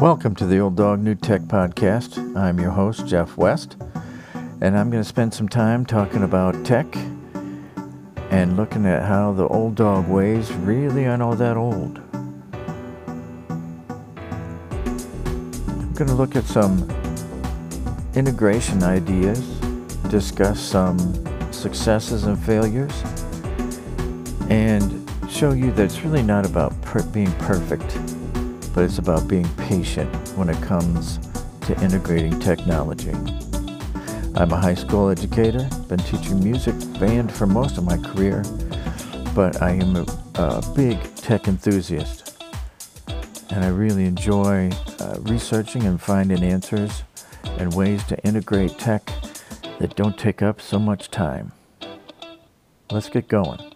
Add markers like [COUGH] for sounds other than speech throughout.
Welcome to the Old Dog New Tech Podcast. I'm your host, Jeff West, and I'm going to spend some time talking about tech and looking at how the old dog ways really aren't all that old. I'm going to look at some integration ideas, discuss some successes and failures, and show you that it's really not about per- being perfect but it's about being patient when it comes to integrating technology. I'm a high school educator, been teaching music band for most of my career, but I am a, a big tech enthusiast. And I really enjoy uh, researching and finding answers and ways to integrate tech that don't take up so much time. Let's get going.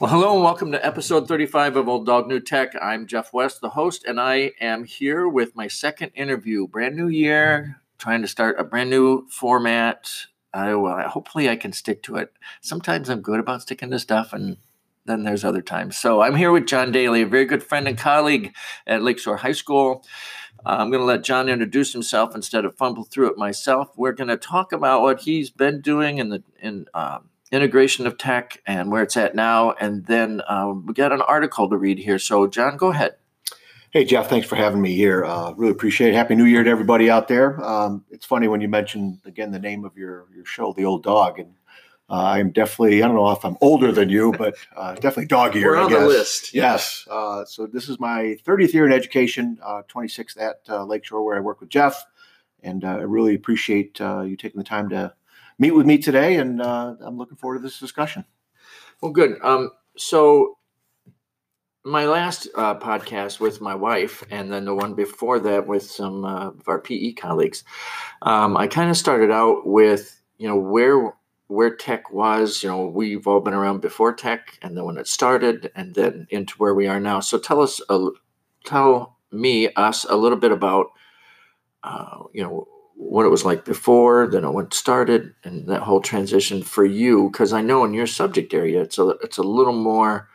Well, hello and welcome to episode 35 of Old Dog New Tech. I'm Jeff West, the host, and I am here with my second interview. Brand new year, trying to start a brand new format. I will, hopefully, I can stick to it. Sometimes I'm good about sticking to stuff, and then there's other times. So I'm here with John Daly, a very good friend and colleague at Lakeshore High School. I'm going to let John introduce himself instead of fumble through it myself. We're going to talk about what he's been doing in the in um, integration of tech and where it's at now. And then um, we got an article to read here. So, John, go ahead. Hey, Jeff, thanks for having me here. Uh, really appreciate it. Happy New Year to everybody out there. Um, it's funny when you mention, again, the name of your, your show, The Old Dog. And uh, I'm definitely, I don't know if I'm older than you, but uh, definitely dog eared. We're on the list. Yes. Uh, so this is my 30th year in education, 26th uh, at uh, Lakeshore, where I work with Jeff. And I really appreciate you taking the time to meet with me today, and uh, I'm looking forward to this discussion. Well, good. Um, so, my last uh, podcast with my wife, and then the one before that with some uh, of our PE colleagues, um, I kind of started out with you know where where tech was. You know, we've all been around before tech, and then when it started, and then into where we are now. So, tell us, tell me, us, a little bit about uh, you know what it was like before, then it went started, and that whole transition for you. Because I know in your subject area, it's a it's a little more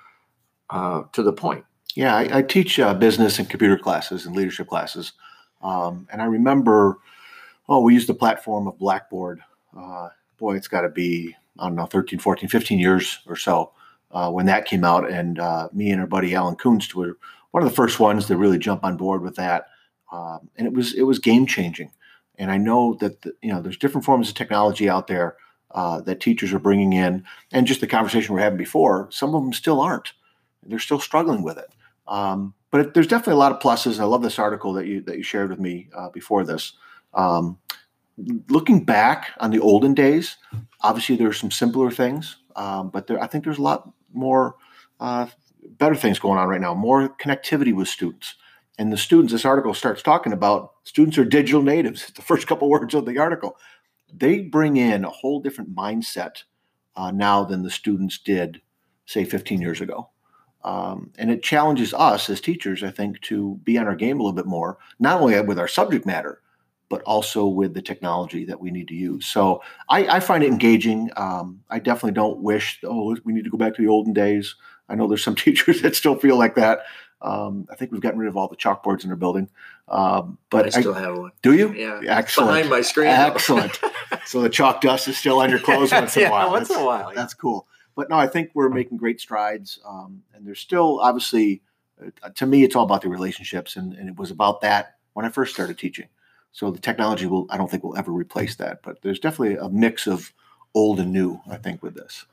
uh, to the point. Yeah, I, I teach uh, business and computer classes and leadership classes, um, and I remember, oh, we used the platform of Blackboard. Uh, boy, it's got to be I don't know, 13, 14, 15 years or so uh, when that came out, and uh, me and our buddy Alan Kunst were one of the first ones to really jump on board with that, um, and it was it was game changing. And I know that the, you know there's different forms of technology out there uh, that teachers are bringing in, and just the conversation we're having before, some of them still aren't. They're still struggling with it. Um, but it, there's definitely a lot of pluses. I love this article that you that you shared with me uh, before this. Um, looking back on the olden days, obviously there are some simpler things, um, but there, I think there's a lot more uh, better things going on right now. More connectivity with students and the students this article starts talking about students are digital natives. The first couple [LAUGHS] words of the article. They bring in a whole different mindset uh, now than the students did say 15 years ago. Um, and it challenges us as teachers i think to be on our game a little bit more not only with our subject matter but also with the technology that we need to use. So i, I find it engaging. Um, i definitely don't wish oh we need to go back to the olden days. I know there's some [LAUGHS] teachers that still feel like that um, I think we've gotten rid of all the chalkboards in our building. Um, but I still I, have one. Do you? Yeah. Excellent. Behind my screen. Excellent. [LAUGHS] so the chalk dust is still on your clothes once in yeah, a while. Once that's, in a while. That's cool. But no, I think we're making great strides. Um, and there's still obviously, uh, to me, it's all about the relationships. And, and it was about that when I first started teaching. So the technology will, I don't think will ever replace that. But there's definitely a mix of old and new, I think, with this.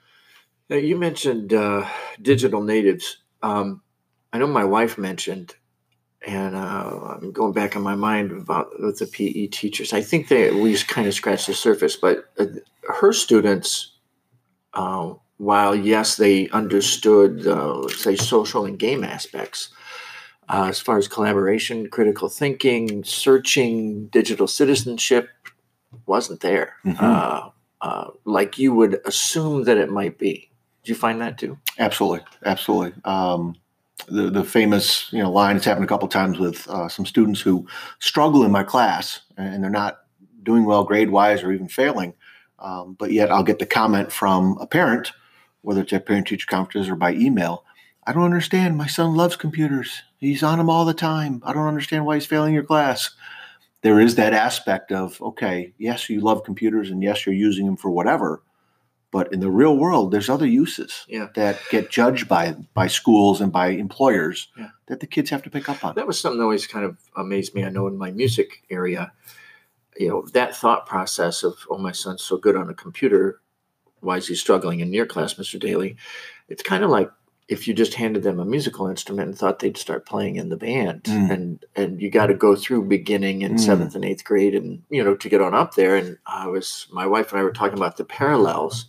Now, you mentioned uh, digital natives. Um, I know my wife mentioned and uh, I'm going back in my mind about with the PE teachers. I think they we just kind of scratched the surface, but uh, her students, uh, while yes, they understood uh, say social and game aspects, uh, as far as collaboration, critical thinking, searching, digital citizenship, wasn't there mm-hmm. Uh, like you would assume that it might be. Did you find that too? Absolutely, absolutely. Um, the, the famous you know line. It's happened a couple times with uh, some students who struggle in my class and they're not doing well grade wise or even failing. Um, but yet I'll get the comment from a parent whether it's at parent teacher conferences or by email. I don't understand. My son loves computers. He's on them all the time. I don't understand why he's failing your class. There is that aspect of, okay, yes, you love computers and yes, you're using them for whatever. But in the real world, there's other uses Yeah. that get judged by by schools and by employers Yeah. that the kids have to pick up on. That was something that always kind of amazed me. I know in my music area, you know, that thought process of, oh, my son's so good on a computer. Why is he struggling in your class, Mr. Daly? It's kind of like if you just handed them a musical instrument and thought they'd start playing in the band. Mm. And and you got to go through beginning in Mm. seventh and eighth grade and, you know, to get on up there. And I was, my wife and I were talking about the parallels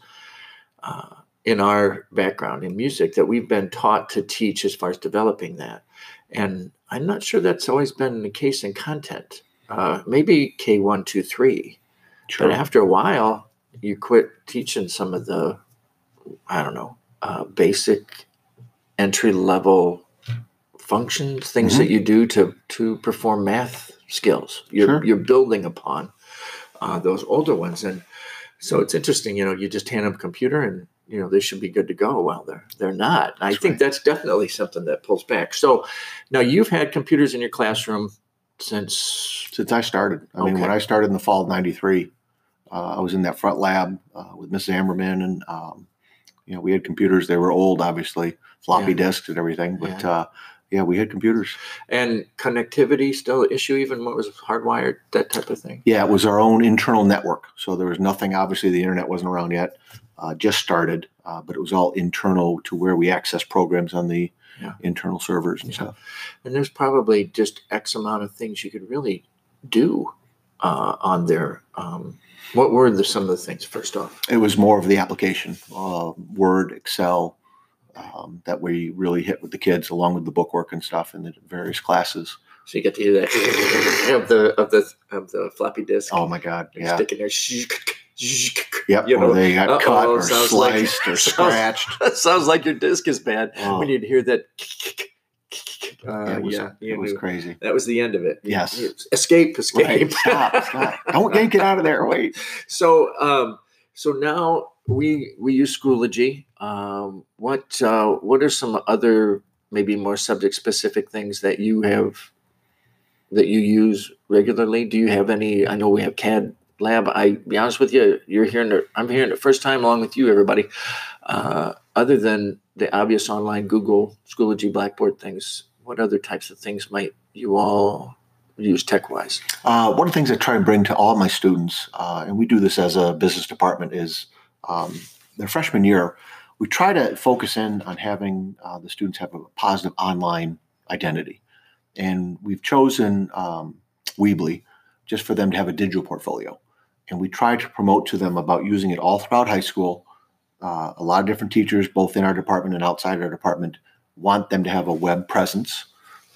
uh, in our background in music that we've been taught to teach as far as developing that. And I'm not sure that's always been the case in content. Uh, maybe K one, two, three, but after a while, you quit teaching some of the, I don't know, uh, basic entry level functions, things Mhm. that you do to to perform math skills. You're Sure. you're building upon uh, those older ones, and so it's interesting. You know, you just hand them a computer and you know they should be good to go. Well, they're they're not. And I think right. that's definitely something that pulls back. So now you've had computers in your classroom since since I started. I mean, when I started in the fall of '93, uh, I was in that front lab uh, with Mrs. Ammerman, and um, you know, we had computers. They were old, obviously, floppy Yeah. disks and everything. But Yeah. uh, yeah, we had computers. and connectivity still an issue, even what was hardwired, that type of thing. Yeah, it was our own internal network. So there was nothing. Obviously, the internet wasn't around yet. Uh, just started, uh, but it was all internal to where we access programs on the Yeah. internal servers and Yeah. stuff. And there's probably just X amount of things you could really do uh, on there. Um, what were the, some of the things? First off, It was more of the application, uh, Word, Excel, um, that we really hit with the kids, along with the bookwork and stuff in the various classes. so you get to hear that [LAUGHS] of the of the of the floppy disk. Oh my God! Yeah. sticking there. Yep. You or know, they got uh-oh, cut or sounds like- sliced [LAUGHS] or scratched. That [LAUGHS] sounds like your disc is bad Oh, when you'd hear that. Uh, it was, yeah, it was knew. crazy. that was the end of it. Yes. you- escape, escape. Right. Stop, stop. Don't yank it out of there. Wait. So, um, so now we we use Schoology. Um, what uh, what are some other maybe more subject specific things that you have that you use regularly? Do you have any? I know we have CAD Lab. I be honest with you, you're hearing it. I'm hearing it first time along with you, everybody. Uh, other than the obvious online Google Schoology Blackboard things, what other types of things might you all use tech wise? Uh, one of the things I try and bring to all my students, uh, and we do this as a business department, is um, their freshman year, we try to focus in on having uh, the students have a positive online identity. And we've chosen um, Weebly just for them to have a digital portfolio. And we try to promote to them about using it all throughout high school. Uh, a lot of different teachers, both in our department and outside our department, want them to have a web presence.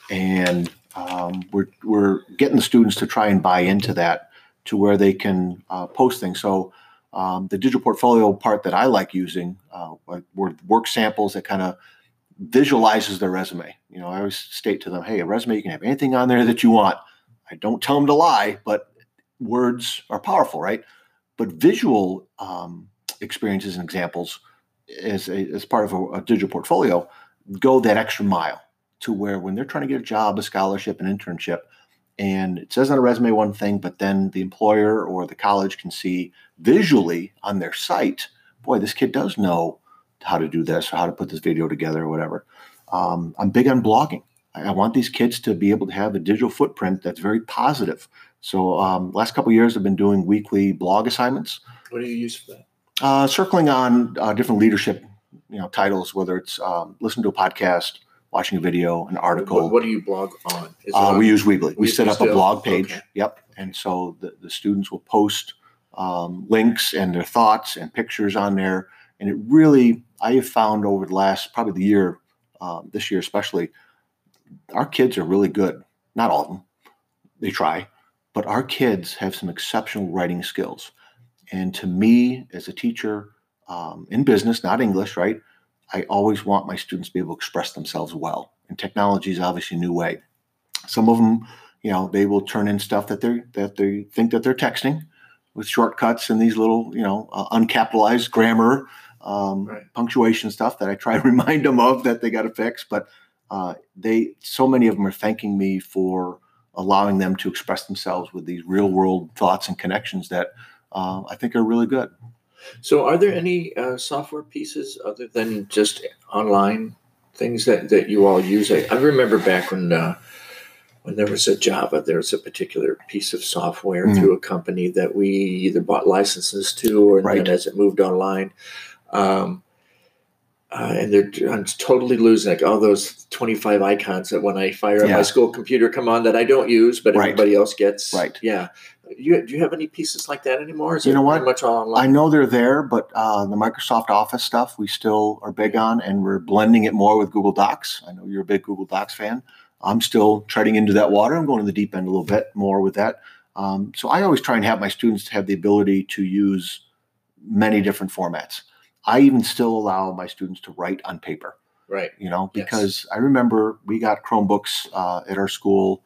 And um, we're, we're getting the students to try and buy into that to where they can uh, post things. So um, the digital portfolio part that I like using uh, were work samples that kind of visualizes their resume. You know, I always state to them, hey, a resume, you can have anything on there that you want. I don't tell them to lie, but words are powerful, right? But visual um, experiences and examples as, a, as part of a, a digital portfolio go that extra mile to where when they're trying to get a job, a scholarship, an internship, and it says on a resume one thing, but then the employer or the college can see visually on their site, boy, this kid does know how to do this or how to put this video together or whatever. Um, I'm big on blogging. I, I want these kids to be able to have a digital footprint that's very positive. So, um, last couple of years, I've been doing weekly blog assignments, What do you use for that? uh, circling on uh, different leadership, you know, titles. Whether it's um, listen to a podcast, watching a video, an article. What, what do you blog on? Uh, on- we use Weebly. We set up a blog page. Okay. Yep. And so the, the students will post um, links and their thoughts and pictures on there. And it really, I have found over the last probably the year, um, this year especially, our kids are really good. Not all of them, they try, but our kids have some exceptional writing skills. And to me, as a teacher um, in business, not English, right? I always want my students to be able to express themselves well. And technology is obviously a new way. Some of them, you know, they will turn in stuff that they that they think that they're texting with shortcuts and these little, you know, uh, uncapitalized grammar. um, Right. punctuation stuff that I try [LAUGHS] to remind them of that they got to fix. But uh, they, so many of them are thanking me for allowing them to express themselves with these real world thoughts and connections that uh, I think are really good. So, are there any uh, software pieces other than just online things that, that you all use? I, I remember back when uh, when there was a Java, there was a particular piece of software Mhm. through a company that we either bought licenses to, or Right. then as it moved online. Um, uh, and they're I'm totally losing like all those 25 icons that when I fire up Yeah. my school computer come on that I don't use, but Right. everybody else gets. Right. Yeah. You, do you have any pieces like that anymore? Is You it know what? much all online? I know they're there, but uh, the Microsoft Office stuff we still are big on, and we're blending it more with Google Docs. I know you're a big Google Docs fan. I'm still treading into that water. I'm going to the deep end a little bit more with that. Um, so I always try and have my students have the ability to use many different formats. I even still allow my students to write on paper Right. you know, Yes. because I remember we got Chromebooks uh, at our school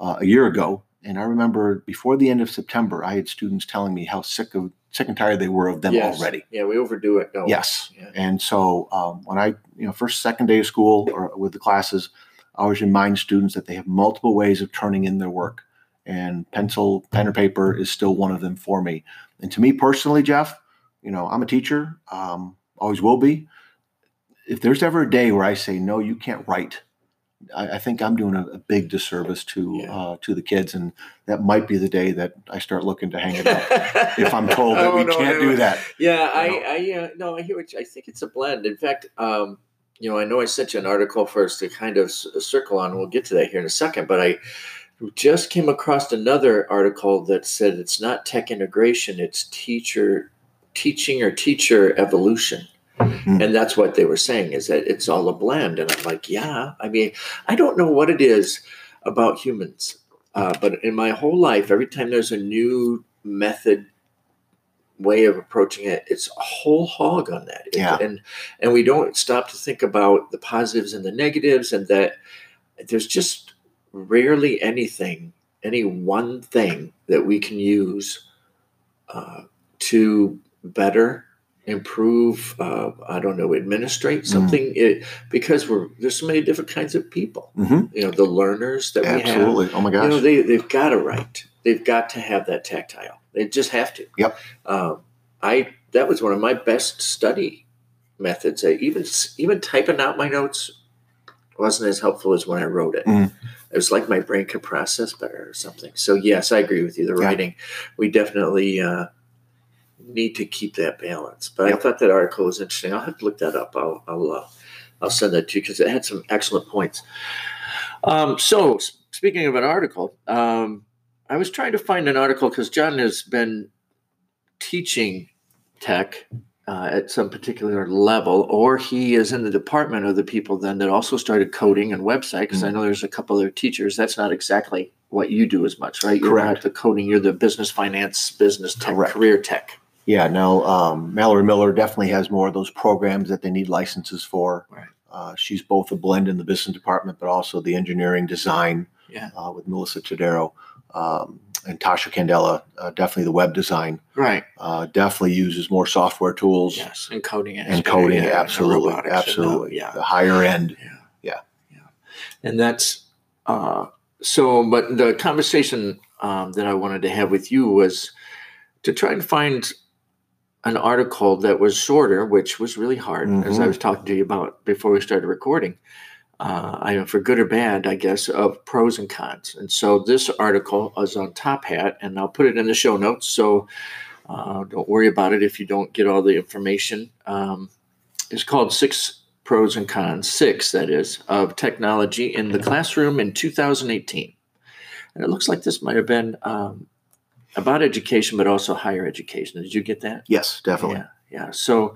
uh, a year ago, and I remember before the end of September, I had students telling me how sick of sick and tired they were of them Yes. already. Yeah, we overdo it. Yes, Yeah. and so um, when I, you know, first second day of school or with the classes, I always remind students that they have multiple ways of turning in their work, and pencil, pen, or paper is still one of them for me. And to me personally, Jeff, you know, I'm a teacher, um, always will be. If there's ever a day where I say no, you can't write, I, I think I'm doing a, a big disservice to Yeah. uh, to the kids, and that might be the day that I start looking to hang it up. [LAUGHS] if I'm told that Oh, we no, can't no. do that, Yeah, I, know? I, uh, no, I hear what you, I think it's a blend. In fact, um, you know, I know I sent you an article for us to kind of s- circle on. We'll get to that here in a second, but I just came across another article that said it's not tech integration; it's teacher teaching or teacher evolution. Mhm. And that's what they were saying is that it's all a blend. And I'm like, yeah. I mean, I don't know what it is about humans, uh, but in my whole life, every time there's a new method way of approaching it it's a whole hog on that Yeah. and and we don't stop to think about the positives and the negatives and that there's just rarely anything any one thing that we can use uh, to better improve uh, i don't know administrate something it, because we're there's so many different kinds of people hmm you know the learners that we have absolutely. Oh my gosh. you know, they, they've got to write. They've got to have that tactile. They just have to. Yep. Um, I that was one of my best study methods. I even even typing out my notes wasn't as helpful as when I wrote it. Mhm. It was like my brain could process better or something. So yes, I agree with you. The Yeah. writing, we definitely uh, need to keep that balance. But I thought that article was interesting. I'll have to look that up. I'll I'll uh, I'll send that to you because it had some excellent points. Um, so, speaking of an article, um, I was trying to find an article because John has been teaching tech uh, at some particular level, or he is in the department of the people then that also started coding and website. Because I know there's a couple other teachers. That's not exactly what you do as much, right? You're Correct. not the coding. You're the business, finance, business tech, Correct. career tech. Yeah, no, um, Mallory Miller definitely has more of those programs that they need licenses for. Right. Uh, she's both a blend in the business department, but also the engineering design Yeah. uh, with Melissa Tadero um, and Tasha Candela. Uh, definitely the web design. Right. Uh, definitely uses more software tools Yes. And coding. and coding. yeah, absolutely, and, uh, absolutely. yeah. The higher end. Yeah. Yeah. yeah. And that's uh, so but the conversation um, that i wanted to have with you was to try and find an article that was shorter which was really hard as i Mhm. was talking to you about before we started recording uh, I, for good or bad i guess of pros and cons and so this article is on top hat and i'll put it in the show notes so uh, don't worry about it if you don't get all the information um, it's called six pros and cons, six that is, of technology in the classroom in 2018. And it looks like this might have been um, about education, but also higher education. Did you get that? Yes, definitely. Yeah. Yeah. So,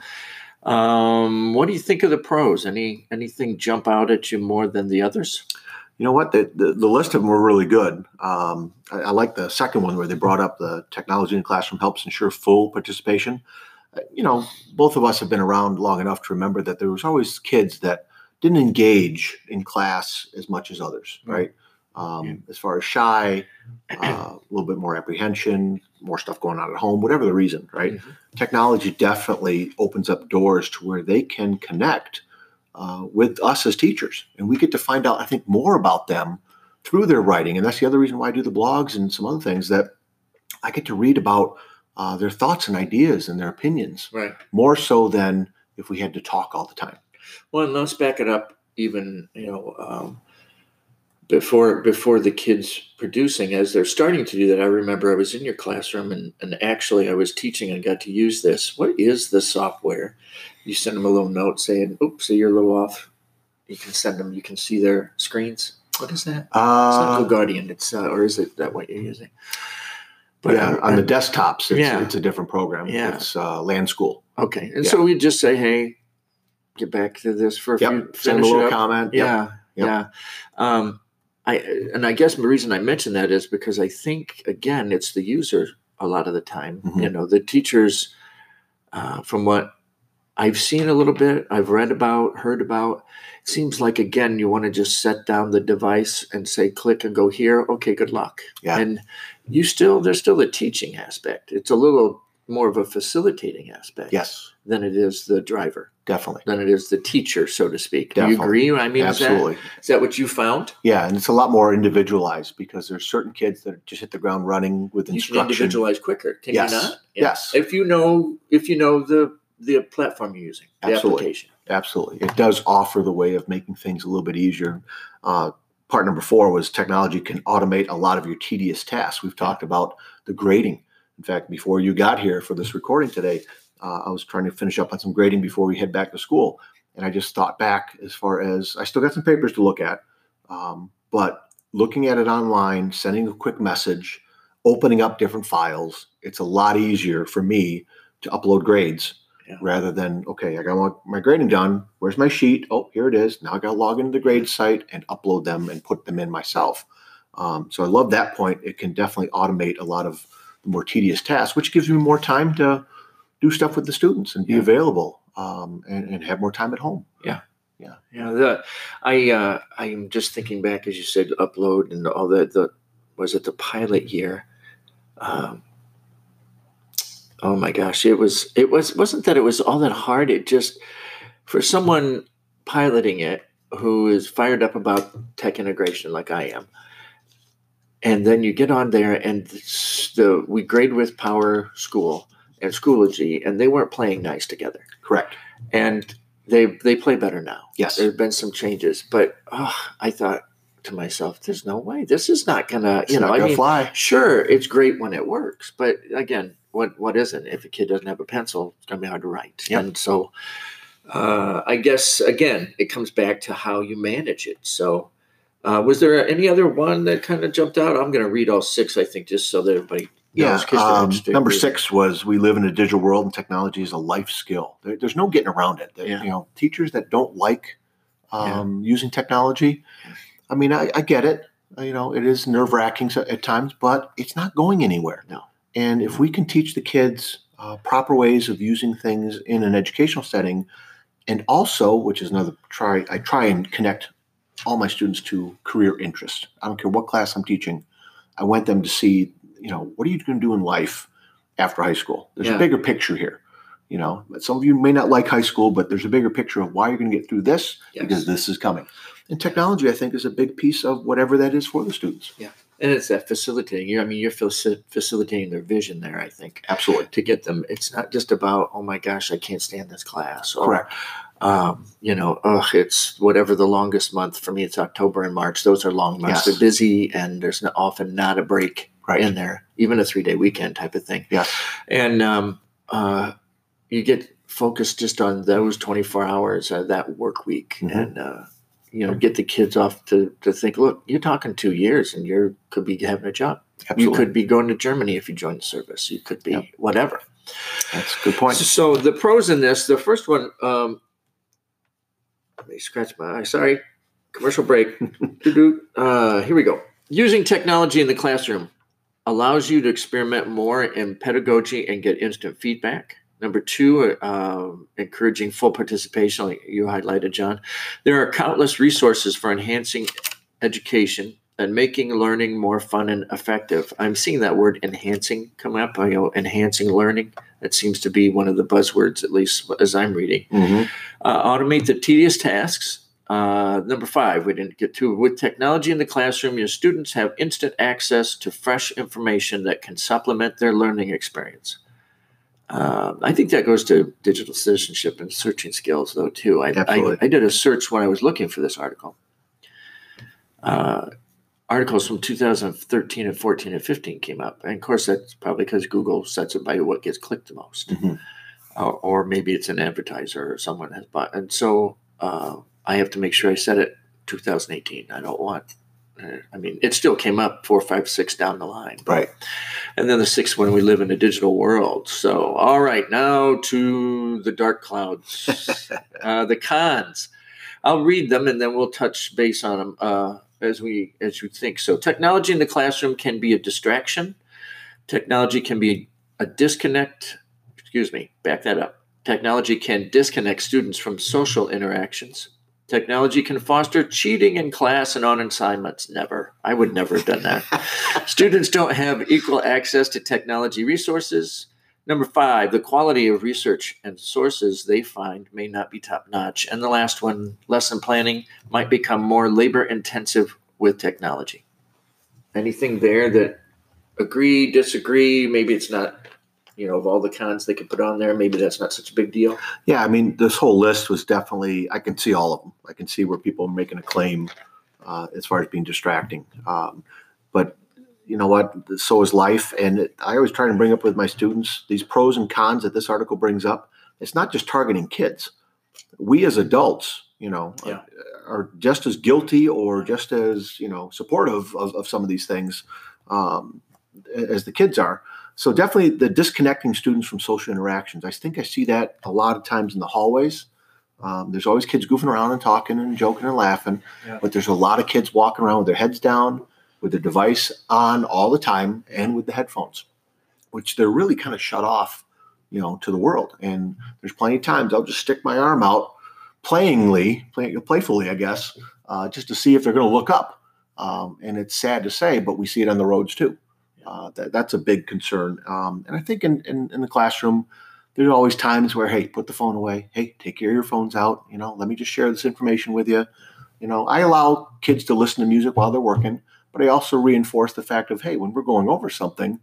um, what do you think of the pros? Any anything jump out at you more than the others? You know what? The, the, the list of them were really good. Um, I, I like the second one where they brought up the technology in the classroom helps ensure full participation. Uh, you know, both of us have been around long enough to remember that there was always kids that didn't engage in class as much as others, Mm. right? Um, Yeah. As far as shy, uh, [COUGHS] a little bit more apprehension, more stuff going on at home, whatever the reason, right? Mhm. Technology definitely opens up doors to where they can connect uh, with us as teachers, and we get to find out, I think, more about them through their writing, and that's the other reason why I do the blogs and some other things that I get to read about uh, their thoughts and ideas and their opinions Right. more so than if we had to talk all the time. Well, and let's back it up even, you know, um, before before the kids producing, as they're starting to do that, I remember I was in your classroom and, and actually I was teaching and got to use this. What is the software? You send them a little note saying, oops, so you're a little off. You can send them, you can see their screens. What is that? It's not Uh, GoGuardian, it's uh, or is it that what you're using? yeah, uh, on the desktops, it's, Yeah. it's a different program. Yeah. It's uh, LanSchool. Okay. And Yeah. so we just say, hey, get back to this for a Yep. few Send a little comment. Yep. Yeah, Yep. yeah. Um, I and I guess the reason I mention that is because I think again it's the user a lot of the time. Mhm. You know, the teachers, uh, from what I've seen a little bit, I've read about, heard about. It seems like again you want to just set down the device and say click and go here. Okay, good luck. Yeah. And you still there's still a teaching aspect. It's a little more of a facilitating aspect Yes, than it is the driver, definitely. than it is the teacher, so to speak. Do you agree? I mean, is that, Absolutely. is that what you found? Yeah, and it's a lot more individualized because there's certain kids that just hit the ground running with You can instruction. individualize quicker, can Yes. you not? Yes. If you know, if you know the the platform you're using, the Absolutely. application. Absolutely. It does offer the way of making things a little bit easier. Uh, part number four was technology can automate a lot of your tedious tasks. We've talked about the grading. In fact, before you got here for this recording today, uh, I was trying to finish up on some grading before we head back to school. And I just thought back as far as I still got some papers to look at, um, but looking at it online, sending a quick message, opening up different files, it's a lot easier for me to upload grades Yeah. rather than okay i got my, my grading done. Where's my sheet? Oh here it is. Now i got to log into the grade site and upload them and put them in myself. Um, so i love that point. It can definitely automate a lot of the more tedious tasks which gives me more time to do stuff with the students and be Yeah. available um, and, and have more time at home Yeah, Yeah. Yeah. the I uh, I'm just thinking back as you said, upload and all that. The was it the pilot year? Um, oh my gosh, it was it was wasn't that it was all that hard. It just for someone piloting it who is fired up about tech integration like I am, and then you get on there and the we grade with Power School and Schoology, and they weren't playing nice together, correct and they they play better now yes there have been some changes, but oh, I thought to myself, "There's no way this is not gonna." it's You know, not I gonna mean, fly sure, it's great when it works, but again, what what isn't? If a kid doesn't have a pencil, it's gonna be hard to write. Yep. And so, uh, I guess again, it comes back to how you manage it. So. Uh, was there any other one that kind of jumped out? I'm going to read all six, I think, just so that everybody yeah knows. 'cause um, interested. number six was we live in a digital world and technology is a life skill there, there's no getting around it There- Yeah. you know teachers that don't like um, using technology i mean I, I get it Uh, you know it is nerve-wracking at times but it's not going anywhere No. and if we can teach the kids uh, proper ways of using things in an educational setting and also which is another try i try and connect all my students to career interest i don't care what class i'm teaching i want them to see you know what are you going to do in life after high school there's Yeah. a bigger picture here you know some of you may not like high school but there's a bigger picture of why you're going to get through this Yes. because this is coming and technology i think is a big piece of whatever that is for the students Yeah. and it's that facilitating. You, I mean, you're facilitating their vision there. I think. absolutely to get them. It's not just about, oh my gosh, I can't stand this class. Or, correct Um, you know, ugh, it's whatever the longest month for me. It's October and March. Those are long months. Yes. They're busy, and there's no, often not a break right in there, even a three day weekend type of thing. yes And um, uh, you get focused just on those 24 hours of that work week, Mhm. and uh, you know, get the kids off to to think. Look, you're talking two years, and you could be having a job. absolutely You could be going to Germany if you join the service. You could be Yep. whatever. that's a good point So the pros in this, the first one, um, me scratch my eye. Sorry, commercial break. [LAUGHS] Uh, here we go. Using technology in the classroom allows you to experiment more in pedagogy and get instant feedback. Number two, uh, encouraging full participation, like you highlighted, John. There are countless resources for enhancing education and making learning more fun and effective. I'm seeing that word enhancing come up. You know, enhancing learning. That seems to be one of the buzzwords, at least as I'm reading. Mhm. Uh, automate the tedious tasks. Uh, number five, we didn't get to. With technology in the classroom, your students have instant access to fresh information that can supplement their learning experience. Um, I think that goes to digital citizenship and searching skills, though, too. I, I, I did a search when I was looking for this article. Uh, articles from 2013 and 14 and 15 came up. And of course, that's probably because Google sets it by what gets clicked the most Mhm. or, or maybe it's an advertiser or someone has bought. And so uh, I have to make sure I set it 2018. I don't want. uh, I mean, it still came up four, five, six down the line. Right. And then the sixth one, we live in a digital world. So, all right, now to the dark clouds, [LAUGHS] uh, the cons. I'll read them and then we'll touch base on them uh, as we as you think. So, technology in the classroom can be a distraction. Technology can be a disconnect. Excuse me, back that up. Technology can disconnect students from social interactions. Technology can foster cheating in class and on assignments. Never. I would never have done that. [LAUGHS] Students don't have equal access to technology resources. Number five, the quality of research and sources they find may not be top notch. And the last one, lesson planning might become more labor intensive with technology. Anything there that agree, disagree? Maybe it's not, you know, of all the cons they could put on there, maybe that's not such a big deal. Yeah, I mean, this whole list was definitely, I can see all of them. I can see where people are making a claim uh, as far as being distracting. Um, but you know what? So is life. And I always try to bring up with my students these pros and cons that this article brings up. It's not just targeting kids. We as adults, you know, Yeah. are just as guilty or just as, you know, supportive of, of some of these things um, as the kids are. So definitely the disconnecting students from social interactions. I think I see that a lot of times in the hallways. Um, there's always kids goofing around and talking and joking and laughing, Yeah. but there's a lot of kids walking around with their heads down, with their device on all the time, and with the headphones, which they're really kind of shut off, you know, to the world. And there's plenty of times I'll just stick my arm out, playingly, play, playfully, I guess, uh, just to see if they're going to look up. Um, and it's sad to say, but we see it on the roads too. Uh, that, that's a big concern. Um, and I think in, in, in the classroom, there's always times where, hey, put the phone away. Hey, take care of your earphones out. You know, let me just share this information with you. You know, I allow kids to listen to music while they're working, but I also reinforce the fact of, hey, when we're going over something,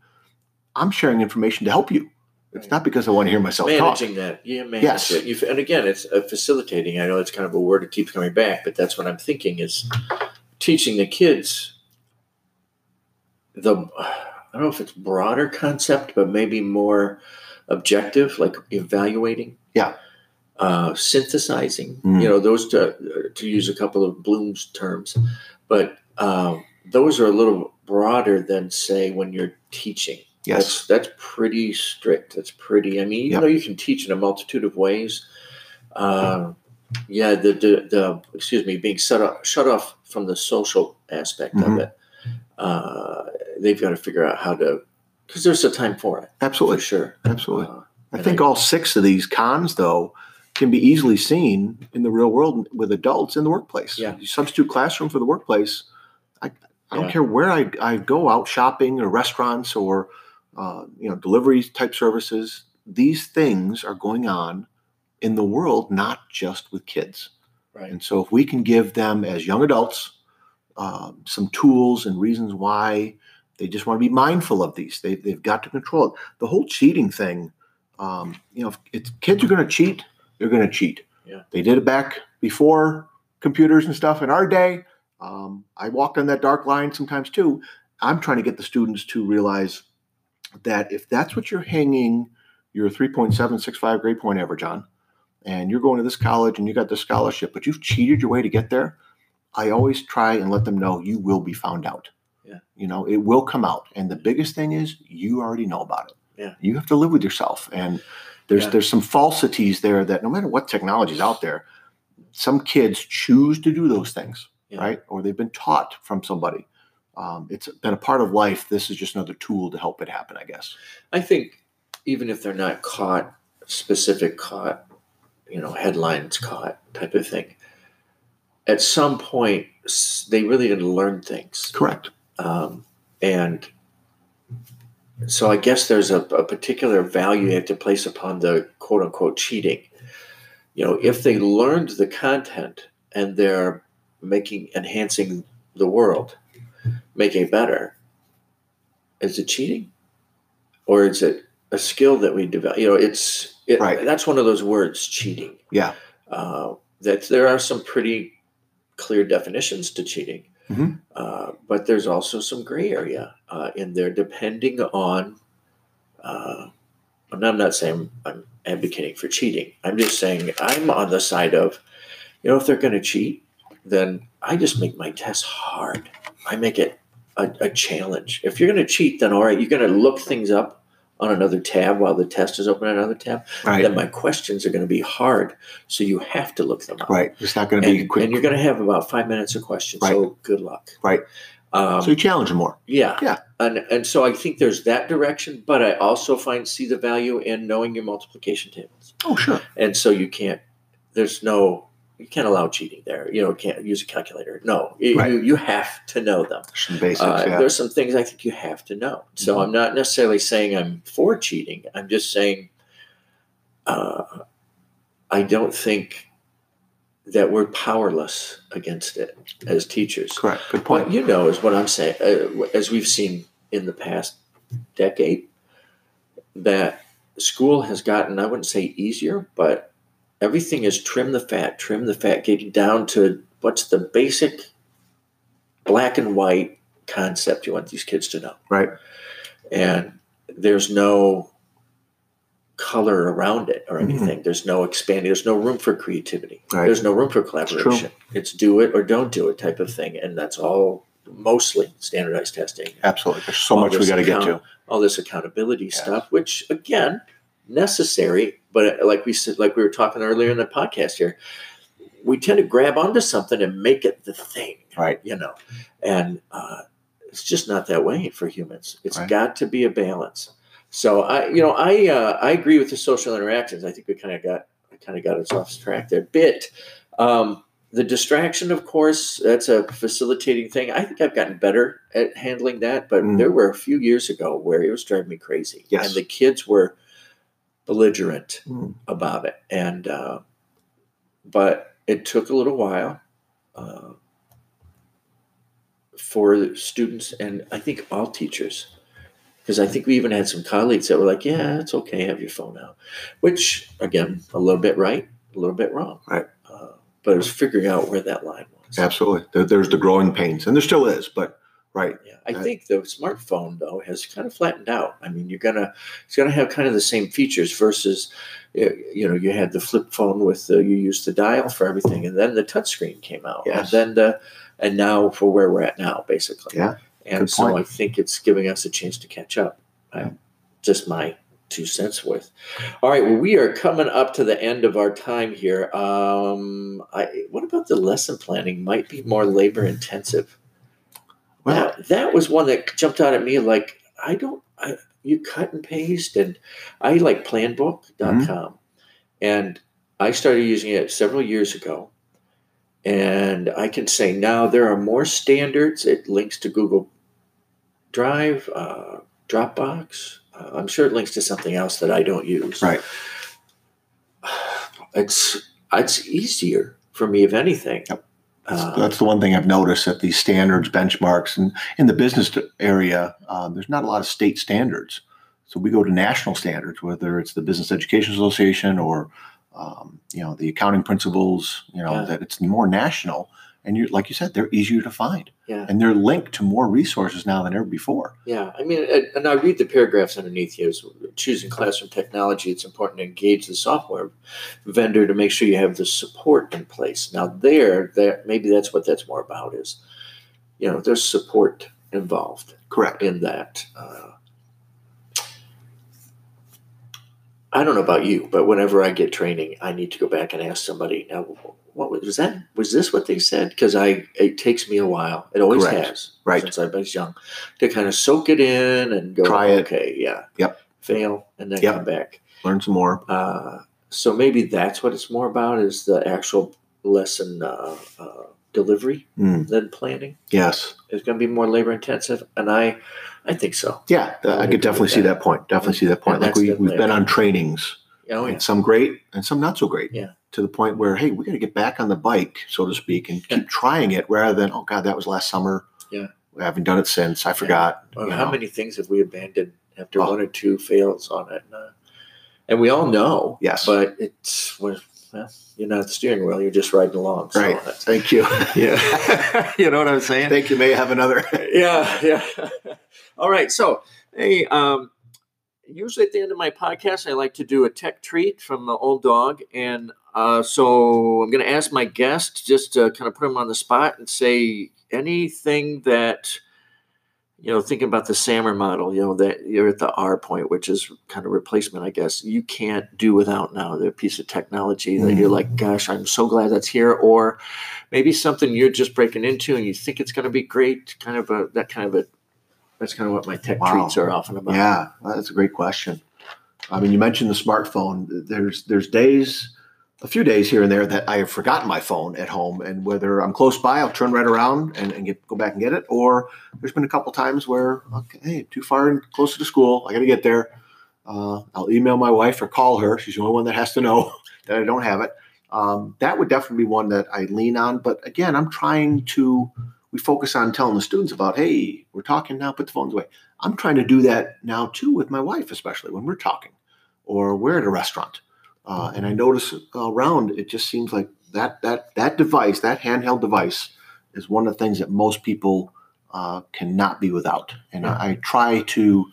I'm sharing information to help you. It's Right. not because I want to hear myself talk. managing that yeah manage Yes. it. You, and again it's uh, facilitating i know it's kind of a word that keeps coming back but that's what i'm thinking is teaching the kids the i don't know if it's broader concept but maybe more objective like evaluating Yeah. uh, synthesizing Mm. you know those to, to use a couple of bloom's terms but um, those are a little broader than say when you're teaching Yes. that's that's pretty strict. That's pretty. I mean, even Yep. though you can teach in a multitude of ways, um, yeah, the, the the excuse me, being shut off shut off from the social aspect of Mhm. it, uh, they've got to figure out how to because there's a time for it for Absolutely. sure. Absolutely. Uh, I think I- all six of these cons, though, can be easily seen in the real world with adults in the workplace. Yeah. You substitute classroom for the workplace. I, don't Yeah. care where I, I go out shopping or restaurants or uh, you know delivery type services. These things are going on in the world, not just with kids. right. And so, if we can give them as young adults um, some tools and reasons why they just want to be mindful of these, they, they've got to control it. The whole cheating thing, um, you know, if it's, kids are going to cheat, they're going to cheat. Yeah. They did it back before computers and stuff. In our day, um, I walk on that dark line sometimes too. I'm trying to get the students to realize that if that's what you're hanging your 3.765 grade point average on, and you're going to this college and you got this scholarship, but you've cheated your way to get there, I always try and let them know you will be found out. Yeah. You know, it will come out. And the biggest thing is you already know about it. Yeah. You have to live with yourself. And there's Yeah. there's some falsities there that no matter what technology is out there, some kids choose to do those things, Yeah. right? Or they've been taught from somebody. Um, it's been a part of life. This is just another tool to help it happen, I guess. I think even if they're not caught, specific caught, you know, headlines caught type of thing, at some point, they really didn't learn things. Correct. Um, and so I guess there's a, a particular value you have to place upon the quote unquote cheating. You know, if they learned the content and they're making enhancing the world, making it better, is it cheating? Or is it a skill that we develop? You know, it's it, Right. that's one of those words, cheating. Yeah. Uh, that there are some pretty clear definitions to cheating. Mhm. Uh, but there's also some gray area uh, in there, depending on. Uh, and I'm not saying I'm advocating for cheating. I'm just saying I'm on the side of, you know, if they're going to cheat, then I just make my test hard. I make it a, a challenge. If you're going to cheat, then all right, you're going to look things up on another tab while the test is open on another tab. Right. Then my questions are going to be hard, so you have to look them up. Right. It's not going to be quick. and you're going to have about five minutes of questions. So good luck. Right. Um, so you challenge them more. yeah. Yeah. And and so I think there's that direction, but I also find see the value in knowing your multiplication tables. Oh, sure. And so you can't there's no you can't allow cheating there. You know, can't use a calculator. No. You, Right. you, you have to know them. Some basics. Uh, yeah. There's some things I think you have to know. So Mhm. I'm not necessarily saying I'm for cheating. I'm just saying uh, I don't think that we're powerless against it as teachers. Correct. Good point. What you know is what I'm saying, uh, as we've seen in the past decade, that school has gotten, I wouldn't say easier, but everything is trim the fat, trim the fat, getting down to what's the basic black and white concept you want these kids to know. Right. And there's no color around it or Mhm. anything. There's no expanding, there's no room for creativity. Right. There's no room for collaboration. It's do it or don't do it type of thing. And that's all mostly standardized testing. Absolutely. There's so All much we got to get to. All this accountability Yes. stuff, which again, necessary, but like we said, like we were talking earlier in the podcast here, we tend to grab onto something and make it the thing. Right. You know. And uh, it's just not that way for humans. It's Right. got to be a balance. So I, you know, I uh, I agree with the social interactions. I think we kind of got kind of got us off track there a bit. Um, the distraction, of course, that's a facilitating thing. I think I've gotten better at handling that, but Mm. there were a few years ago where it was driving me crazy, Yes. and the kids were belligerent Mm. about it. And uh, but it took a little while uh, for the students, and I think all teachers, because I think we even had some colleagues that were like, "Yeah, it's okay, have your phone out," which again, a little bit right, a little bit wrong. Right. Uh, but it was figuring out where that line was. Absolutely. There's the growing pains, and there still is, but right. Yeah, I Right. think the smartphone though has kind of flattened out. I mean, you're gonna it's gonna have kind of the same features versus you know you had the flip phone with the, you used the dial for everything, and then the touchscreen came out, Yes. and then the and now for where we're at now, basically. Yeah, and good so point. I think it's giving us a chance to catch up. Yeah. Just my two cents worth. All right, well, we are coming up to the end of our time here. Um, I, what about the lesson planning? Might be more labor intensive. Well, that, that was one that jumped out at me. Like, I don't, I, you cut and paste, and I like planbook.com. Mm-hmm. And I started using it several years ago. And I can say now there are more standards. It links to Google Drive, uh, Dropbox. Uh, I'm sure it links to something else that I don't use. right. [SIGHS] It's it's easier for me, if anything. Yep. Uh, That's, that's the one thing I've noticed that these standards, benchmarks, and in the business area, um, there's not a lot of state standards. So we go to national standards, whether it's the Business Education Association or um, you know the accounting principles. You know Yeah. that it's more national, and you like you said, they're easier to find, yeah. and they're linked to more resources now than ever before. Yeah, I mean, and- I read the paragraphs underneath here. So choosing classroom technology, it's important to engage the software vendor to make sure you have the support in place. Now, there, that maybe that's what that's more about. Is you know, there's support involved Correct. in that. Uh, I don't know about you, but whenever I get training, I need to go back and ask somebody. Now, what was, was that? Was this what they said? Because I, it takes me a while. It always Correct. has, Right. Since I was young, to kind of soak it in and go, Try it. okay, yeah, Yep. fail, and then Yep. come back. Learn some more. Uh, so maybe that's what it's more about is the actual lesson uh, uh, delivery Mm. than planning. Yes. It's going to be more labor intensive, and I, I think so. Yeah, th- I could definitely see that point. Definitely see that point. And Like we, we've been on trainings, Oh yeah, and some great and some not so great. Yeah. To the point where, hey, we got to get back on the bike, so to speak, and Yeah. keep trying it rather than, oh God, that was last summer. Yeah. We haven't done it since. I forgot. Well, how know. many things have we abandoned after Oh. one or two fails on it? And, uh, and we all know, Yes. but it's we're, well, you're not at the steering wheel; you're just riding along. So Right. that's- Thank you. [LAUGHS] yeah, you know what I'm saying? Thank you. May have another. [LAUGHS] yeah, yeah. [LAUGHS] All right. So, hey, um, usually at the end of my podcast, I like to do a tech treat from the old dog, and uh, so I'm going to ask my guest just to kind of put him on the spot and say anything that you know, thinking about the SAMR model, you know, that you're at the R point, which is kind of replacement, I guess. You can't do without now the piece of technology that you're like, mm-hmm. gosh, I'm so glad that's here. Or maybe something you're just breaking into and you think it's going to be great. Kind of a that kind of a that's kind of what my tech Wow. treats are often about. Yeah, that's a great question. I mean, you mentioned the smartphone. There's there's days, a few days here and there that I have forgotten my phone at home, and whether I'm close by, I'll turn right around and, and get go back and get it. Or there's been a couple times where, okay, hey, too far and closer to school, I got to get there. Uh, I'll email my wife or call her. She's the only one that has to know [LAUGHS] that I don't have it. Um, that would definitely be one that I lean on. But again, I'm trying to. We focus on telling the students about, hey, we're talking now, put the phones away. I'm trying to do that now too with my wife, especially when we're talking or we're at a restaurant. Uh, and I notice around it just seems like that that that device, that handheld device, is one of the things that most people uh, cannot be without. And I, I try to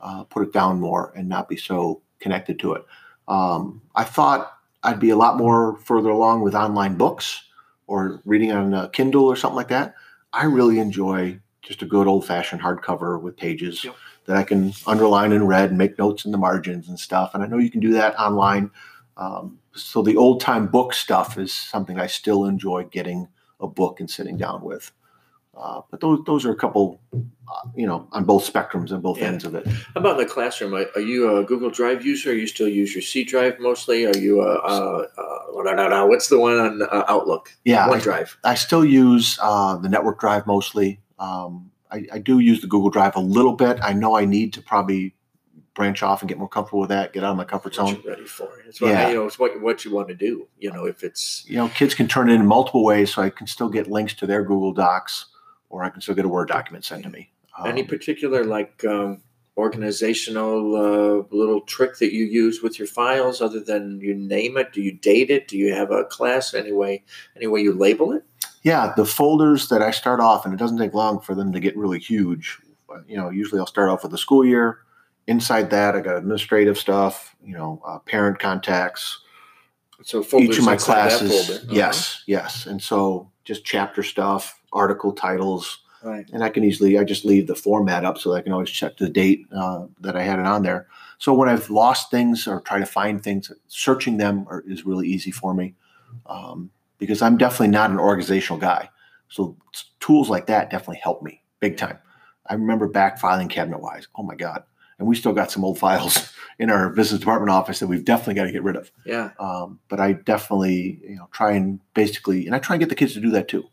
uh, put it down more and not be so connected to it. Um, I thought I'd be a lot more further along with online books or reading on a Kindle or something like that. I really enjoy just a good old fashioned hardcover with pages Yep. that I can underline in red and make notes in the margins and stuff. And I know you can do that online. Um, so the old time book stuff is something I still enjoy getting a book and sitting down with. Uh, but those those are a couple, uh, you know, on both spectrums and both Yeah. ends of it. How about in the classroom? Are, are you a Google Drive user? Or you still use your C Drive mostly? Are you a, uh uh what's the one on uh, Outlook? Yeah, I, OneDrive. I still use uh, the network drive mostly. Um, I, I do use the Google Drive a little bit. I know I need to probably branch off and get more comfortable with that, get out of my comfort zone. you're ready for? It's what, Yeah. you know, it's what what you want to do. You know, if it's You know, kids can turn it in multiple ways, so I can still get links to their Google Docs, or I can still get a Word document sent to me. Um, any particular like um, organizational uh, little trick that you use with your files, other than you name it? Do you date it? Do you have a class? Any way, any way you label it? yeah, the folders that I start off, and it doesn't take long for them to get really huge. You know, usually I'll start off with the school year. Inside that, I got administrative stuff. You know, uh, parent contacts, So each of my classes. Uh-huh. Yes, yes, and so just chapter stuff, article titles. Right. and I can easily I just leave the format up so that I can always check the date uh, that I had it on there. So when I've lost things or try to find things, searching them are, is really easy for me um, because I'm definitely not an organizational guy. So tools like that definitely help me big time. I remember back filing cabinet wise. Oh my god! And we still got some old files [LAUGHS] in our business department office that we've definitely got to get rid of. Yeah. Um, but I definitely, you know, try and basically, and I try and get the kids to do that too.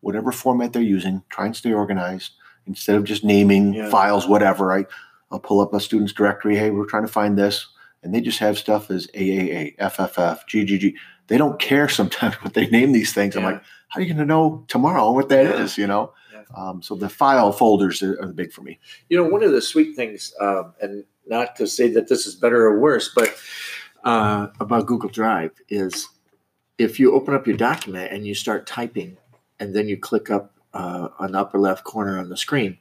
Whatever format they're using, try and stay organized instead of just naming Yeah. files, whatever. I, I'll pull up a student's directory. Hey, we're trying to find this, and they just have stuff as AAA, FFF, GGG. They don't care sometimes [LAUGHS] what they name these things. I'm like, how are you going to know tomorrow what that is? Yeah. You know. Um, so the file folders are, are big for me. You know, one of the sweet things, um, and not to say that this is better or worse, but uh, about Google Drive is if you open up your document and you start typing, and then you click up uh, on the upper left corner on the screen,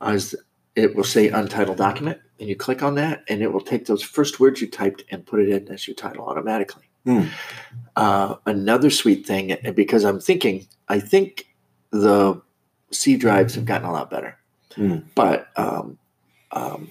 as it will say untitled document, and you click on that, and it will take those first words you typed and put it in as your title automatically. Hmm. Uh, another sweet thing, and because I'm thinking, I think the C drives have gotten a lot better, Hmm. but um, um,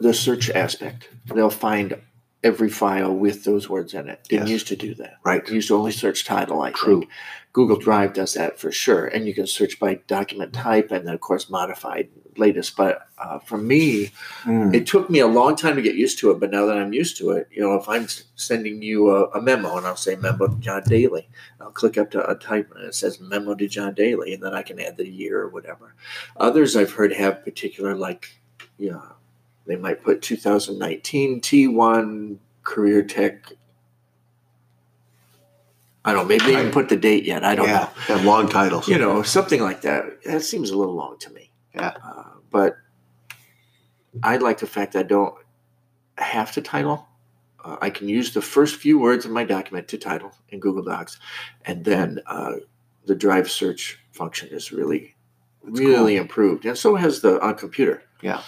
the search aspect, they'll find every file with those words in it. Didn't Yes. used to do that. Right. It used to only search title, I True. think. Google Drive does that for sure. And you can search by document type and then, of course, modified latest. But uh, for me, Mm. it took me a long time to get used to it. But now that I'm used to it, you know, if I'm sending you a, a memo and I'll say memo to John Daly, I'll click up to a type and it says memo to John Daly, and then I can add the year or whatever. Others I've heard have particular like, yeah, they might put 2019 T1 Career Tech. I don't know. Maybe they even put the date yet. I don't yeah, know have long titles. you know, something like that. That seems a little long to me. Yeah. Uh, but I like the fact that I don't have to title. Uh, I can use the first few words of my document to title in Google Docs, and then uh, the drive search function is really, That's really improved, and so has the on computer. Yeah.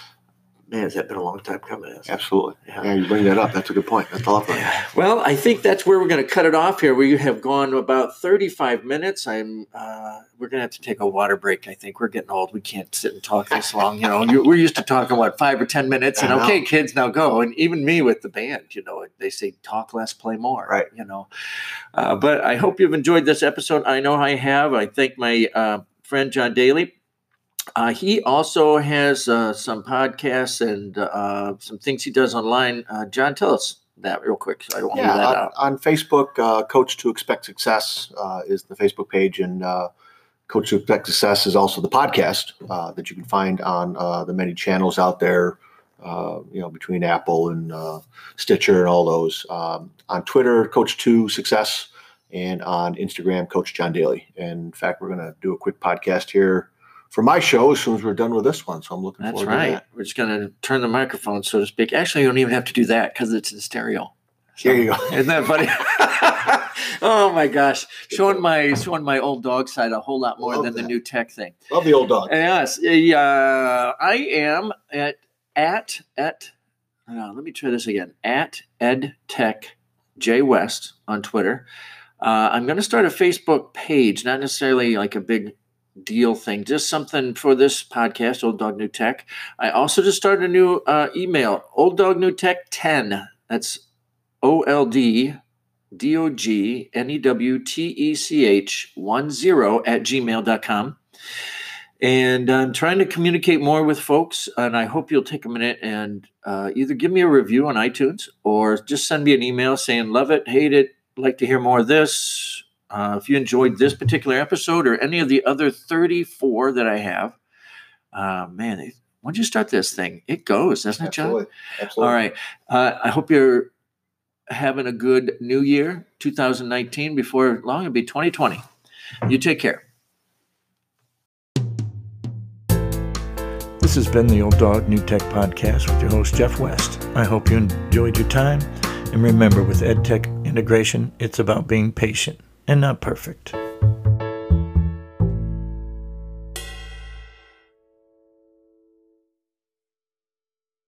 Man, has that been a long time coming? hasn't it? Absolutely. Yeah. Yeah, you bring that up. That's a good point. That's lovely. Well, I think that's where we're going to cut it off here. We have gone about 35 minutes. I'm. Uh, we're going to have to take a water break. I think we're getting old. We can't sit and talk this long. You know, You- we're used to talking what five or 10 minutes, and okay, kids, now go. And even me with the band, you know, they say talk less, play more. Right. You know, uh, but I hope you've enjoyed this episode. I know I have. I thank my uh, friend John Daly. Uh, he also has uh, some podcasts and uh, some things he does online. Uh, John, tell us that real quick. So I don't want to leave Yeah, that on, out. on Facebook, uh, Coach to Expect Success uh, is the Facebook page, and uh, Coach to Expect Success is also the podcast uh, that you can find on uh, the many channels out there. Uh, you know, between Apple and uh, Stitcher and all those. Um, on Twitter, Coach to Success, and on Instagram, Coach John Daly. And in fact, we're going to do a quick podcast here for my show as soon as we're done with this one. So I'm looking That's forward to right. that. We're just going to turn the microphone, so to speak. Actually, you don't even have to do that because it's in stereo. So- There you go. Isn't that funny? [LAUGHS] oh my gosh, showing my showing my old dog side a whole lot more Love than the new tech thing. Love the old dog. Yes, uh, I am at at at. Uh, let me try this again. At Ed Tech J West on Twitter. Uh, I'm going to start a Facebook page, not necessarily like a big deal thing, just something for this podcast, Old Dog New Tech. I also just started a new uh, email, Old Dog New Tech 10. That's O L D D O G N E W T E C H 1 0 at gmail.com. And I'm trying to communicate more with folks, and I hope you'll take a minute and uh, either give me a review on iTunes or just send me an email saying, Love it, hate it, like to hear more of this. Uh, if you enjoyed this particular episode or any of the other 34 that I have, uh, man, it- once you start this thing, it goes, doesn't it, John? Absolutely. Absolutely. All right. Uh, I hope you're having a good new year, 2019. Before long, it'll be 2020. You take care. This has been the Old Dog New Tech Podcast with your host, Jeff West. I hope you enjoyed your time. And remember, with EdTech integration, it's about being patient and not perfect.